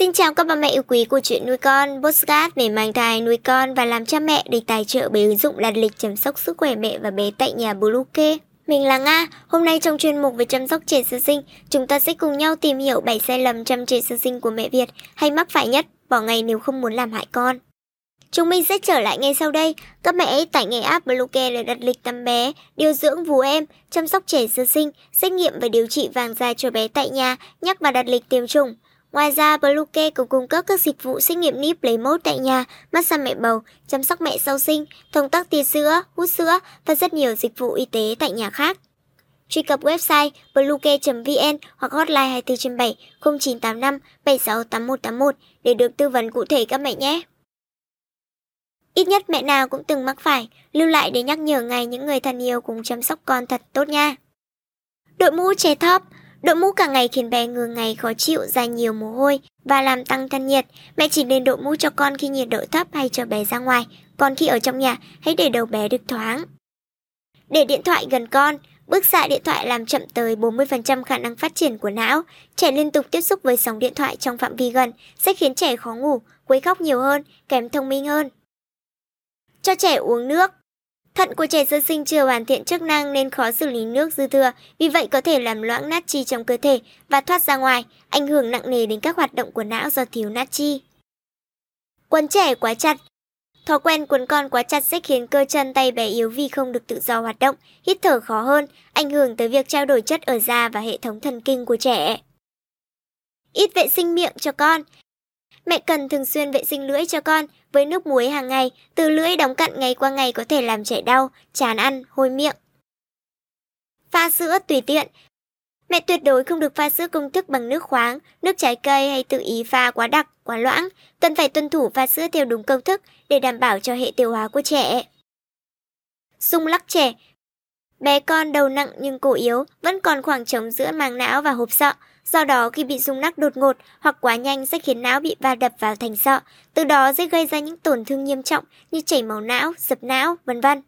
Xin chào các bà mẹ yêu quý của chuyện nuôi con, postcard về mang thai, nuôi con và làm cha mẹ được tài trợ bởi ứng dụng đặt lịch chăm sóc sức khỏe mẹ và bé tại nhà Bluecare. Mình là Nga, hôm nay trong chuyên mục về chăm sóc trẻ sơ sinh, chúng ta sẽ cùng nhau tìm hiểu 7 sai lầm chăm trẻ sơ sinh của mẹ Việt hay mắc phải nhất, bỏ ngày nếu không muốn làm hại con. Chúng mình sẽ trở lại ngay sau đây. Các mẹ hãy tải ngay app Bluecare để đặt lịch tắm bé, điều dưỡng vú em, chăm sóc trẻ sơ sinh, xét nghiệm và điều trị vàng da cho bé tại nhà, nhắc và đặt lịch tiêm chủng. Ngoài ra, Bluecare cũng cung cấp các dịch vụ xét nghiệm níp lấy mẫu tại nhà, massage mẹ bầu, chăm sóc mẹ sau sinh, thông tắc tia sữa, hút sữa và rất nhiều dịch vụ y tế tại nhà khác. Truy cập website bluecare.vn hoặc hotline 24 trên 7 0985 768181 để được tư vấn cụ thể các mẹ nhé. Ít nhất mẹ nào cũng từng mắc phải, lưu lại để nhắc nhở ngày những người thân yêu cùng chăm sóc con thật tốt nha. Đội mũ che thóp Đội mũ cả ngày khiến bé ngừa ngày khó chịu, ra nhiều mồ hôi và làm tăng thân nhiệt. Mẹ chỉ nên đội mũ cho con khi nhiệt độ thấp hay cho bé ra ngoài, còn khi ở trong nhà, hãy để đầu bé được thoáng. Để điện thoại gần con, Bức xạ điện thoại làm chậm tới 40% khả năng phát triển của não. Trẻ liên tục tiếp xúc với sóng điện thoại trong phạm vi gần sẽ khiến trẻ khó ngủ, quấy khóc nhiều hơn, kém thông minh hơn. Cho trẻ uống nước. Thận của trẻ sơ sinh chưa hoàn thiện chức năng nên khó xử lý nước dư thừa, vì vậy có thể làm loãng natri trong cơ thể và thoát ra ngoài, ảnh hưởng nặng nề đến các hoạt động của não do thiếu natri. Quấn trẻ quá chặt Thói quen quấn con quá chặt sẽ khiến cơ chân tay bé yếu vì không được tự do hoạt động, hít thở khó hơn, ảnh hưởng tới việc trao đổi chất ở da và hệ thống thần kinh của trẻ. Ít vệ sinh miệng cho con. Mẹ cần thường xuyên vệ sinh lưỡi cho con với nước muối hàng ngày, từ lưỡi đóng cặn ngày qua ngày có thể làm trẻ đau, chán ăn, hôi miệng. Pha sữa tùy tiện. Mẹ tuyệt đối không được pha sữa công thức bằng nước khoáng, nước trái cây hay tự ý pha quá đặc, quá loãng. Cần phải tuân thủ pha sữa theo đúng công thức để đảm bảo cho hệ tiêu hóa của trẻ. Rung lắc trẻ Bé con đầu nặng nhưng cổ yếu, vẫn còn khoảng trống giữa màng não và hộp sọ. Do đó khi bị rung lắc đột ngột hoặc quá nhanh sẽ khiến não bị va đập vào thành sọ, từ đó sẽ gây ra những tổn thương nghiêm trọng như chảy máu não, dập não, vân vân.